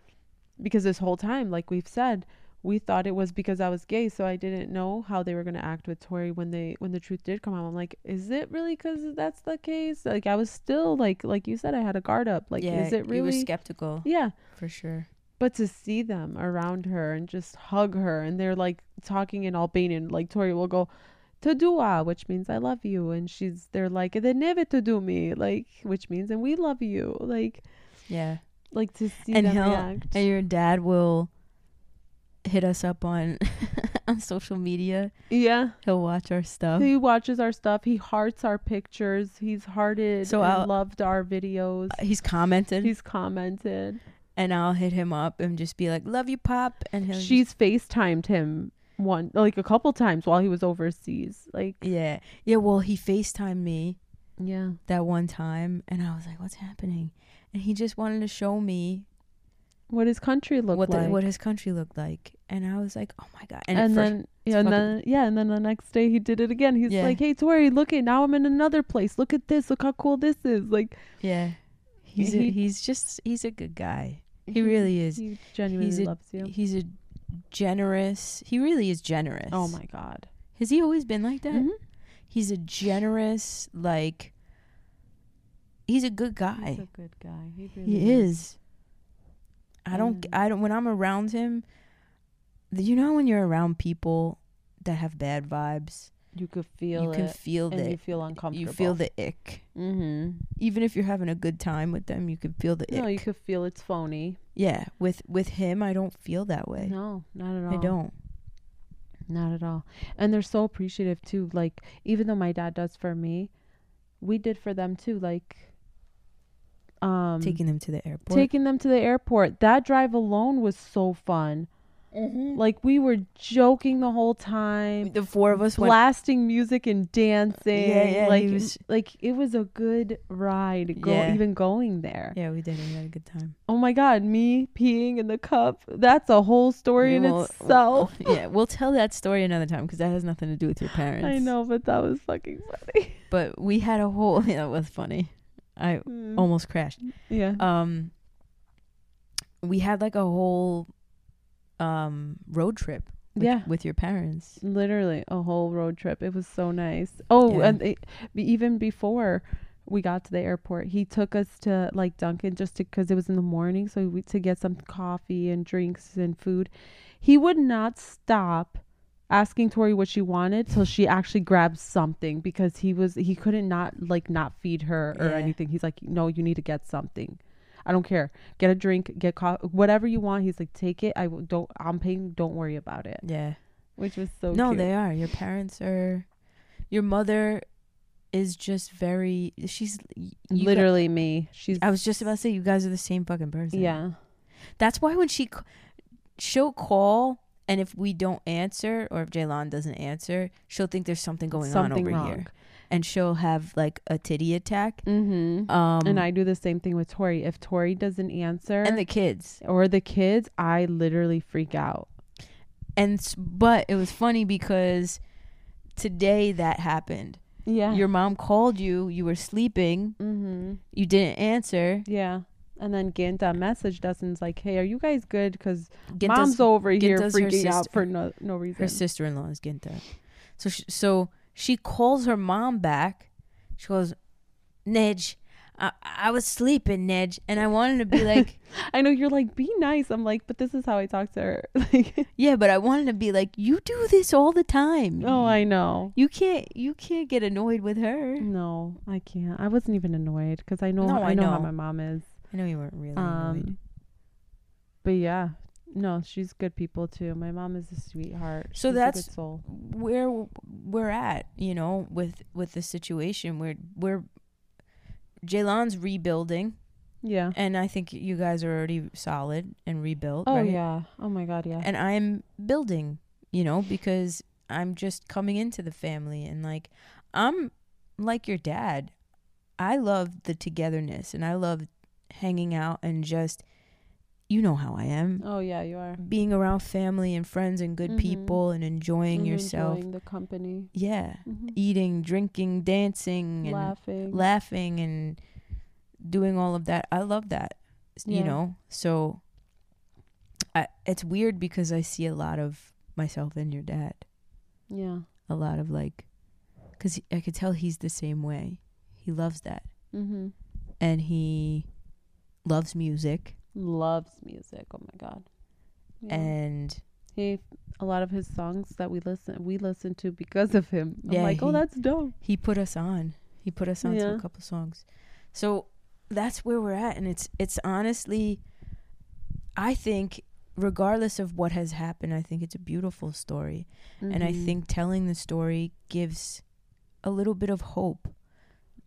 because this whole time, like we've said, we thought it was because I was gay, so I didn't know how they were gonna act with Tori when they when the truth did come out. I'm like, is it really because that's the case? Like I was still like like you said, I had a guard up. Like, yeah, is it you were really? skeptical Yeah. for sure. But to see them around her and just hug her and they're like talking in Albanian, like Tori will go to dua, which means I love you, and she's they're like they never to do me, like which means and we love you, like Yeah. like to see And them react. And your dad will hit us up on on social media. yeah, He'll watch our stuff. he watches our stuff. He hearts our pictures. He's hearted So and I'll- loved our videos. Uh, he's commented, He's commented. and I'll hit him up and just be like, "Love you, pop," and he'll. She's FaceTimed him one like a couple times while he was overseas. Like yeah, yeah. Well, he Facetimed me yeah. that one time, and I was like, "What's happening?" And he just wanted to show me What his country looked what the, like. what his country looked like, and I was like, "Oh my god!" And, and, then yeah, and then yeah, and then the next day he did it again. He's Yeah. like, "Hey Tori, look at now I'm in another place. Look at this. Look how cool this is." Like yeah, he's a, he's just he's a good guy. He really is. He genuinely He's a- loves you. He's a generous. He really is generous. Oh my god. Has he always been like that? Mhm. He's a generous, like. He's a good guy. He's a good guy. He really he is. I don't. Yeah. I don't. When I'm around him, you know when you're around people that have bad vibes, You could feel you it, can feel the you feel uncomfortable. you feel the ick. Mm-hmm. Even if you're having a good time with them, you can feel the ick. No, you could feel it's phony. yeah, with with him, I don't feel that way. No, not at all. I don't. Not at all. And they're so appreciative too. Like even though my dad does for me, we did for them too. Like um taking them to the airport. taking them to the airport. That drive alone was so fun. Mhm. Like we were joking the whole time, the four of us went. blasting music and dancing. Yeah, yeah, like was- like it was a good ride. Go Yeah. even going there. Yeah, we did. We had a good time. Oh my god, me peeing in the cup. That's a whole story in We'll- itself. yeah, we'll tell that story another time because that has nothing to do with your parents. I know, but that was fucking funny. But we had a whole. Yeah, it was funny. I Mm. almost crashed. yeah. Um, we had like a whole um road trip. With, Yeah. with your parents. Literally a whole road trip. It was so nice. Oh, Yeah. and it, even before we got to the airport, he took us to like Dunkin' just because it was in the morning, so we to get some coffee and drinks and food. He would not stop asking Tori what she wanted till she actually grabbed something because he was he couldn't not like not feed her or Yeah. anything. He's like, no, you need to get something. I don't care. Get a drink, get coffee, whatever you want. He's like, take it. I don't. I'm paying. Don't worry about it. Yeah. Which was so no, cute. they are. Your parents are. Your mother is just very. She's literally me. She's I was just about to say you guys are the same fucking person. yeah. That's why when she, c- she'll call, and if we don't answer, or if Xhejlan doesn't answer, she'll think there's something going Something on over wrong. here, and she'll have like a titty attack. Mm-hmm. Um, and I do the same thing with Tori. If Tori doesn't answer and the kids, or the kids, I literally freak out. and but it was funny because today that happened. Yeah. Your mom called you. You were sleeping. mm-hmm. You didn't answer. Yeah. And then Genta messaged us and was like, "Hey, are you guys good? Because mom's over here Genta's freaking out sister. for no no reason." her sister-in-law is Ginta. So she, so she calls her mom back. She goes, Nedge, I, I was sleeping, Nedge, and I wanted to be like, I know you're like, "Be nice." I'm like, "But this is how I talk to her." like, yeah, but I wanted to be like, you do this all the time. oh, I know. You can't you can't get annoyed with her. No, I can't. I wasn't even annoyed because I know No, I, I know how my mom is. I know you weren't really annoyed. Um, but yeah, no, she's good people too. My mom is a sweetheart. So She's that's- good soul. Where we're at, you know, with with the situation, we're we're Xhejlan's rebuilding, Yeah. and I think you guys are already solid and rebuilt. Oh right? yeah. Oh my god. Yeah. and I'm building, you know, because I'm just coming into the family and like I'm like your dad. I love the togetherness and I love hanging out and just you know how I am. oh yeah, you are. Being around family and friends and good Mhm. people and enjoying And yourself. Enjoying the company. Yeah. Mhm. Eating, drinking, dancing and Laughing. laughing and doing all of that. I love that. s- You know. So I it's weird because I see a lot of myself in your dad. yeah. A lot of like cuz I could tell he's the same way. He loves that. Mhm. And he loves music Loves music. Oh my god. Yeah. and he a lot of his songs that we listen we listen to because of him. I'm Yeah, like, oh, that's dope. he put us on. He put us on to a couple songs. So that's where we're at and it's it's honestly I think regardless of what has happened, I think it's a beautiful story. And I Mhm. think telling the story gives a little bit of hope,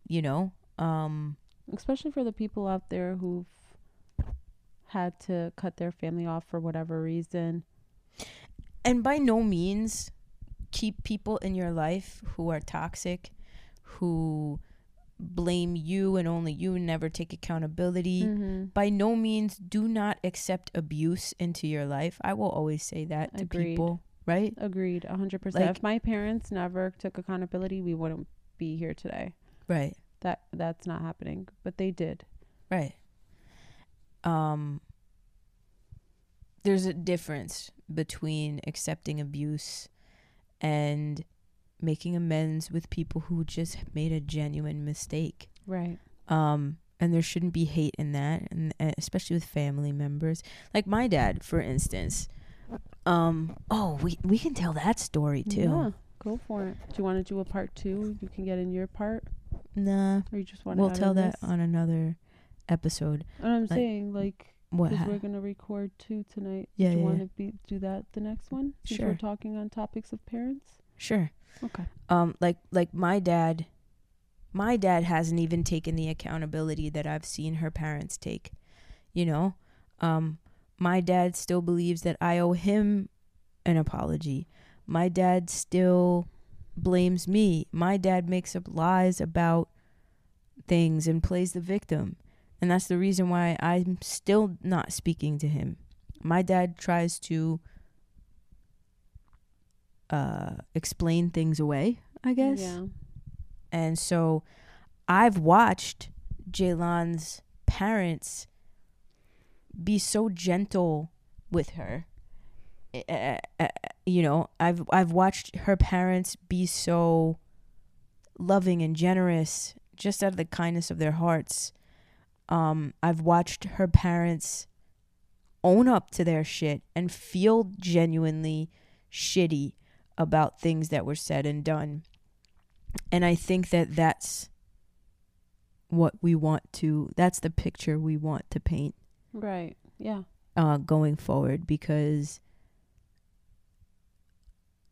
you know? Um especially for the people out there who've had to cut their family off for whatever reason. and by no means keep people in your life who are toxic, who blame you and only you never take accountability. Mm-hmm. By no means do not accept abuse into your life. I will always say that to Agreed. people, right? Agreed, a hundred Like- percent. If my parents never took accountability, we wouldn't be here today. Right. That that's not happening, but they did. Right. Um there's a difference between accepting abuse and making amends with people who just made a genuine mistake. Right. Um and there shouldn't be hate in that and, and especially with family members. Like my dad, for instance. Um oh, we we can tell that story too. Yeah, go for it. Do you want to do a part two? You can get in your part, Nah. or you just want We'll tell that on another episode. And I'm like, saying like What because ha- we're gonna record two tonight. Yeah, do you yeah, want yeah. to be do that the next one? Since Sure. We're talking on topics of parents. Sure. Okay. um like like my dad My dad hasn't even taken the accountability that I've seen her parents take. You know, um, my dad still believes that I owe him an apology. My dad still blames me. My dad makes up lies about things and plays the victim. And that's the reason why I'm still not speaking to him. My dad tries to uh, explain things away, I guess. Yeah. And so I've watched Xhejlan's parents be so gentle with her. Uh, uh, you know, I've I've watched her parents be so loving and generous just out of the kindness of their hearts. Um, I've watched her parents own up to their shit and feel genuinely shitty about things that were said and done. And I think that that's what we want to that's the picture we want to paint Right. Yeah. uh going forward because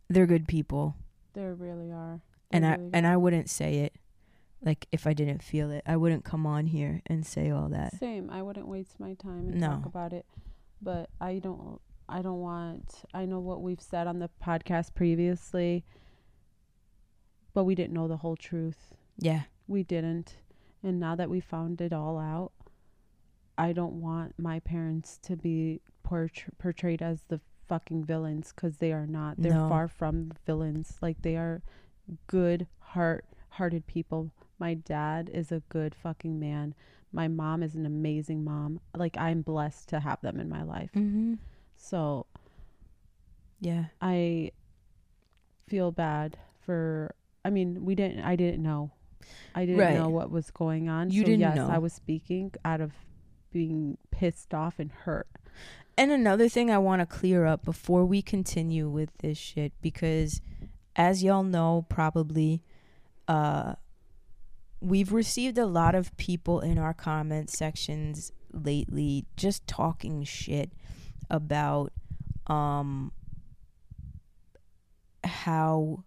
they're good people There really are. and They I really and. I wouldn't say it like if I didn't feel it. I wouldn't come on here and say all that. Same. I wouldn't waste my time and No. talk about it. But I don't I don't want I know what we've said on the podcast previously, but we didn't know the whole truth. Yeah. We didn't. And now that we found it all out, I don't want my parents to be portray- portrayed as the fucking villains because they are not. They're No. far from villains. Like they are good heart hearted people. My dad is a good fucking man. My mom is an amazing mom. Like I'm blessed to have them in my life. Mhm. So Yeah. I feel bad for I mean, we didn't I didn't know. I didn't Right. know what was going on. You so didn't yes, know. I was speaking out of being pissed off and hurt. And another thing I want to clear up before we continue with this shit because as y'all know probably uh we've received a lot of people in our comment sections lately just talking shit about um how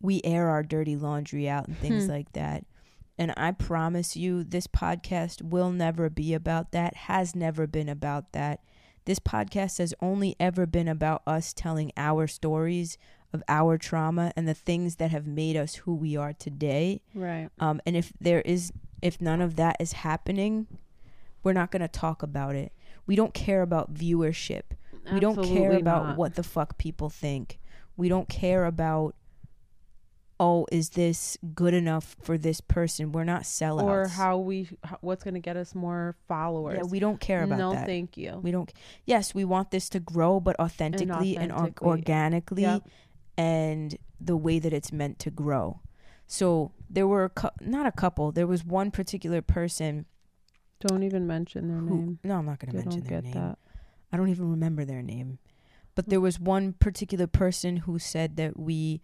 we air our dirty laundry out and things Hmm. like that. And I promise you, this podcast will never be about that, has never been about that. This podcast has only ever been about us telling our stories of our trauma and the things that have made us who we are today. Right. Um, and if there is, if none of that is happening, we're not going to talk about it. We don't care about viewership. Absolutely We don't care about what the fuck people think. We don't care about, oh, is this good enough for this person? We're not sellouts. or how we what's going to get us more followers. Yeah, we don't care about no, that. thank you. We don't. Yes, we want this to grow, but authentically and, or- organically, Yep. and the way that it's meant to grow. So there were a cou- not a couple. There was one particular person Don't even mention their who. name. No, I'm not going to mention their name. that. I don't even remember their name. But mm. there was one particular person who said that we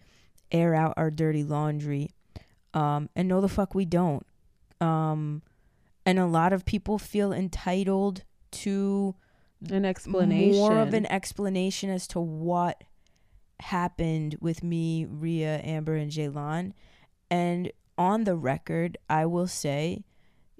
air out our dirty laundry. Um, and no, the fuck we don't. Um, and a lot of people feel entitled to An explanation. more of an explanation as to what happened with me, Ria, Amber, and Xhejlan. And on the record, I will say,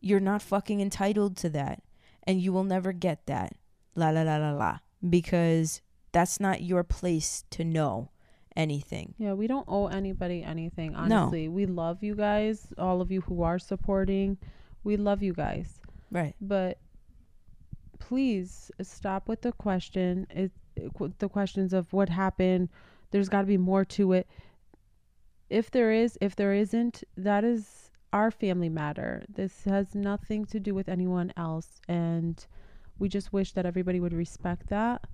you're not fucking entitled to that. And you will never get that. La la la la la. Because that's not your place to know anything. Yeah, we don't owe anybody anything. No. Honestly, we love you guys, all of you who are supporting. We love you guys, Right. but please stop with the question. It, it- the questions of what happened. There's got to be more to it. If there is, if there isn't, that is our family matter. This has nothing to do with anyone else, and we just wish that everybody would respect that.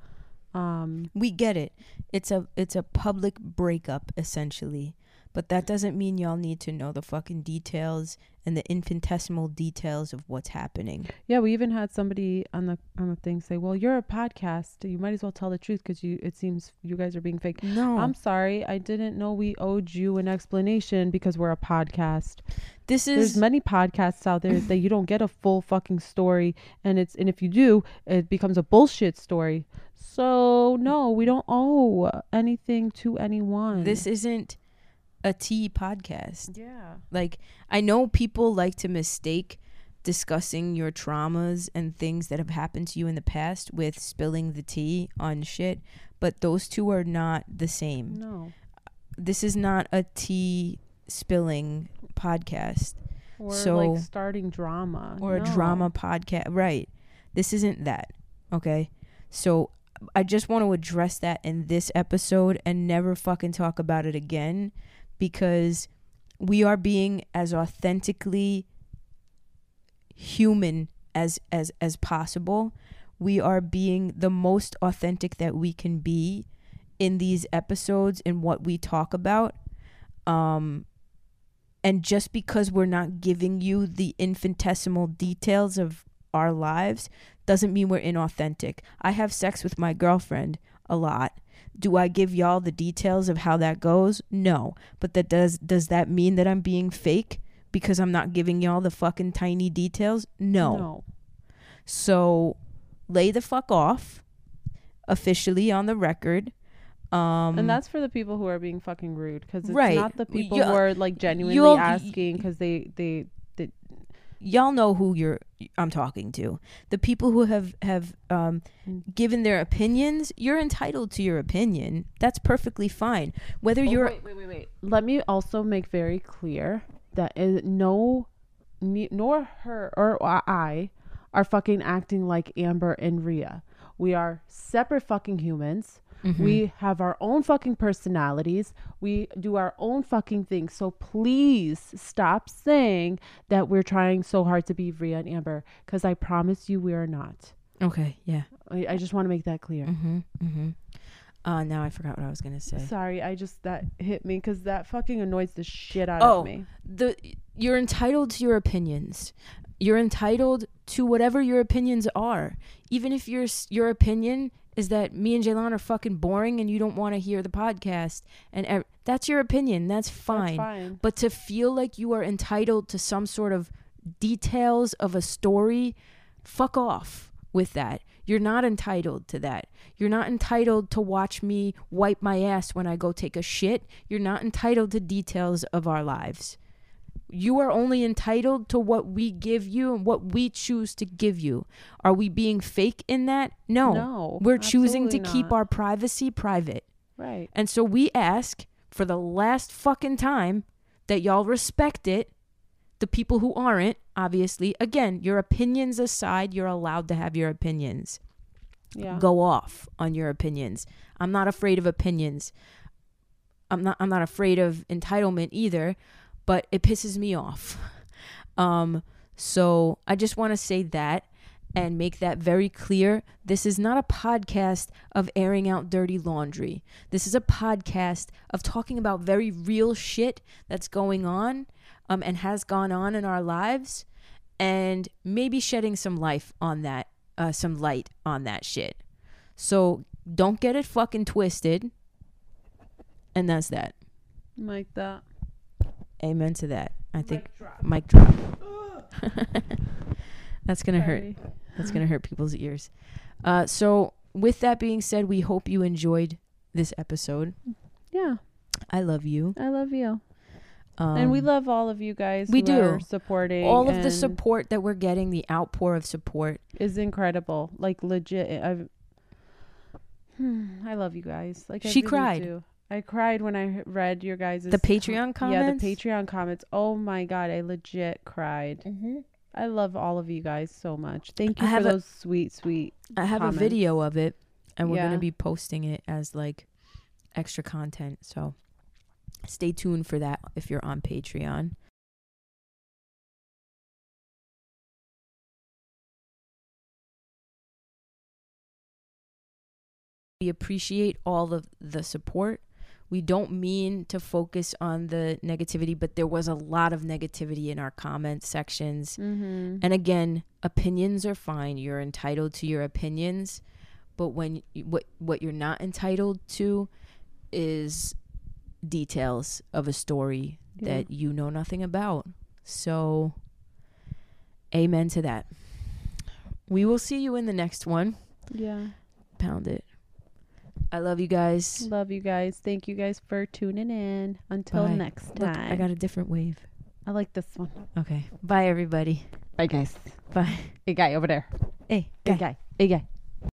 Um, We get it. It's a it's a public breakup essentially. But that doesn't mean y'all need to know the fucking details and the infinitesimal details of what's happening. Yeah, we even had somebody on the on the thing say, "Well, you're a podcast. You might as well tell the truth because you it seems you guys are being fake." No. I'm sorry, I didn't know we owed you an explanation because we're a podcast. this is There's many podcasts out there that you don't get a full fucking story, and it's and if you do, it becomes a bullshit story. So no, we don't owe anything to anyone. this isn't a tea podcast. Yeah. Like I know people like to mistake discussing your traumas and things that have happened to you in the past with spilling the tea on shit, but those two are not the same. No. This is not a tea spilling podcast Or So- like starting drama. or a drama podcast. Right. This isn't that. Okay? So I just want to address that in this episode and never fucking talk about it again because we are being as authentically human as as as possible. We are being the most authentic that we can be in these episodes in what we talk about. Um and just because we're not giving you the infinitesimal details of our lives doesn't mean we're inauthentic. I have sex with my girlfriend a lot. Do I give y'all the details of how that goes? No. But that does does that mean that I'm being fake because I'm not giving y'all the fucking tiny details? No. No. So lay the fuck off officially on the record. Um And that's for the people who are being fucking rude because it's Right. not the people You- who are like genuinely asking because they they y'all know who you're I'm talking to. The people who have have um, Mm. given their opinions, you're entitled to your opinion. That's perfectly fine. Whether you're wait wait wait wait. Let me also make very clear that is no, ne- nor her or I are fucking acting like Amber and Ria. We are separate fucking humans. Mm-hmm. We have our own fucking personalities. We do our own fucking things. So please stop saying that we're trying so hard to be Ria and Amber because I promise you we are not. okay, yeah. I, I just want to make that clear. Mm-hmm. Mm-hmm. Uh, now I forgot what I was gonna say. Sorry, I just that hit me because that fucking annoys the shit out Oh. of me. the you're entitled to your opinions. You're entitled to whatever your opinions are. Even if your your opinion is that me and Xhejlan are fucking boring and you don't want to hear the podcast and ev- that's your opinion. That's fine. That's fine. But to feel like you are entitled to some sort of details of a story, fuck off with that. You're not entitled to that. You're not entitled to watch me wipe my ass when I go take a shit. You're not entitled to details of our lives. You are only entitled to what we give you and what we choose to give you. Are we being fake in that? No. No, We're choosing to absolutely keep our privacy private. Right. And so we ask for the last fucking time that y'all respect it. The people who aren't, obviously, again, your opinions aside, you're allowed to have your opinions. Yeah. Go off on your opinions. I'm not afraid of opinions. I'm not I'm not afraid of entitlement either, but it pisses me off. Um so I just want to say that and make that very clear. This is not a podcast of airing out dirty laundry. This is a podcast of talking about very real shit that's going on um, and has gone on in our lives and maybe shedding some life on that, uh, some light on that shit. So don't get it fucking twisted. And that's that. Like that. Amen to that. I think Mic drop. mic drop. that's gonna hurt. That's going to hurt people's ears. Uh, so, with that being said, we hope you enjoyed this episode. Yeah. I love you. I love you. Um, and we love all of you guys. we who do. are supporting all of the support that we're getting, the outpour of support. is incredible. Like legit. I've. Hmm, I love you guys. Like I She really cried. do. I cried when I read your guys' The Patreon comments? Yeah, the Patreon comments. Oh my god, I legit cried. Mm-hmm. I love all of you guys so much. Thank you I for have a- those sweet, sweet. I have Comments. a video of it, and we're gonna be posting it as like extra content. So, stay tuned for that if you're on Patreon. We appreciate all of the support. We don't mean to focus on the negativity, but there was a lot of negativity in our comment sections. Mm-hmm. And again, opinions are fine. You're entitled to your opinions, but when you- what what you're not entitled to is details of a story Yeah. that you know nothing about. So amen to that. We will see you in the next one. Yeah. Pound it. I love you guys. Love you guys. Thank you guys for tuning in. Until Bye. next Look, time. I got a different wave. I like this one. Okay. Bye, everybody. Bye, guys. Bye. Hey, guy over there. Hey, Hey, guy. guy. Hey, guy.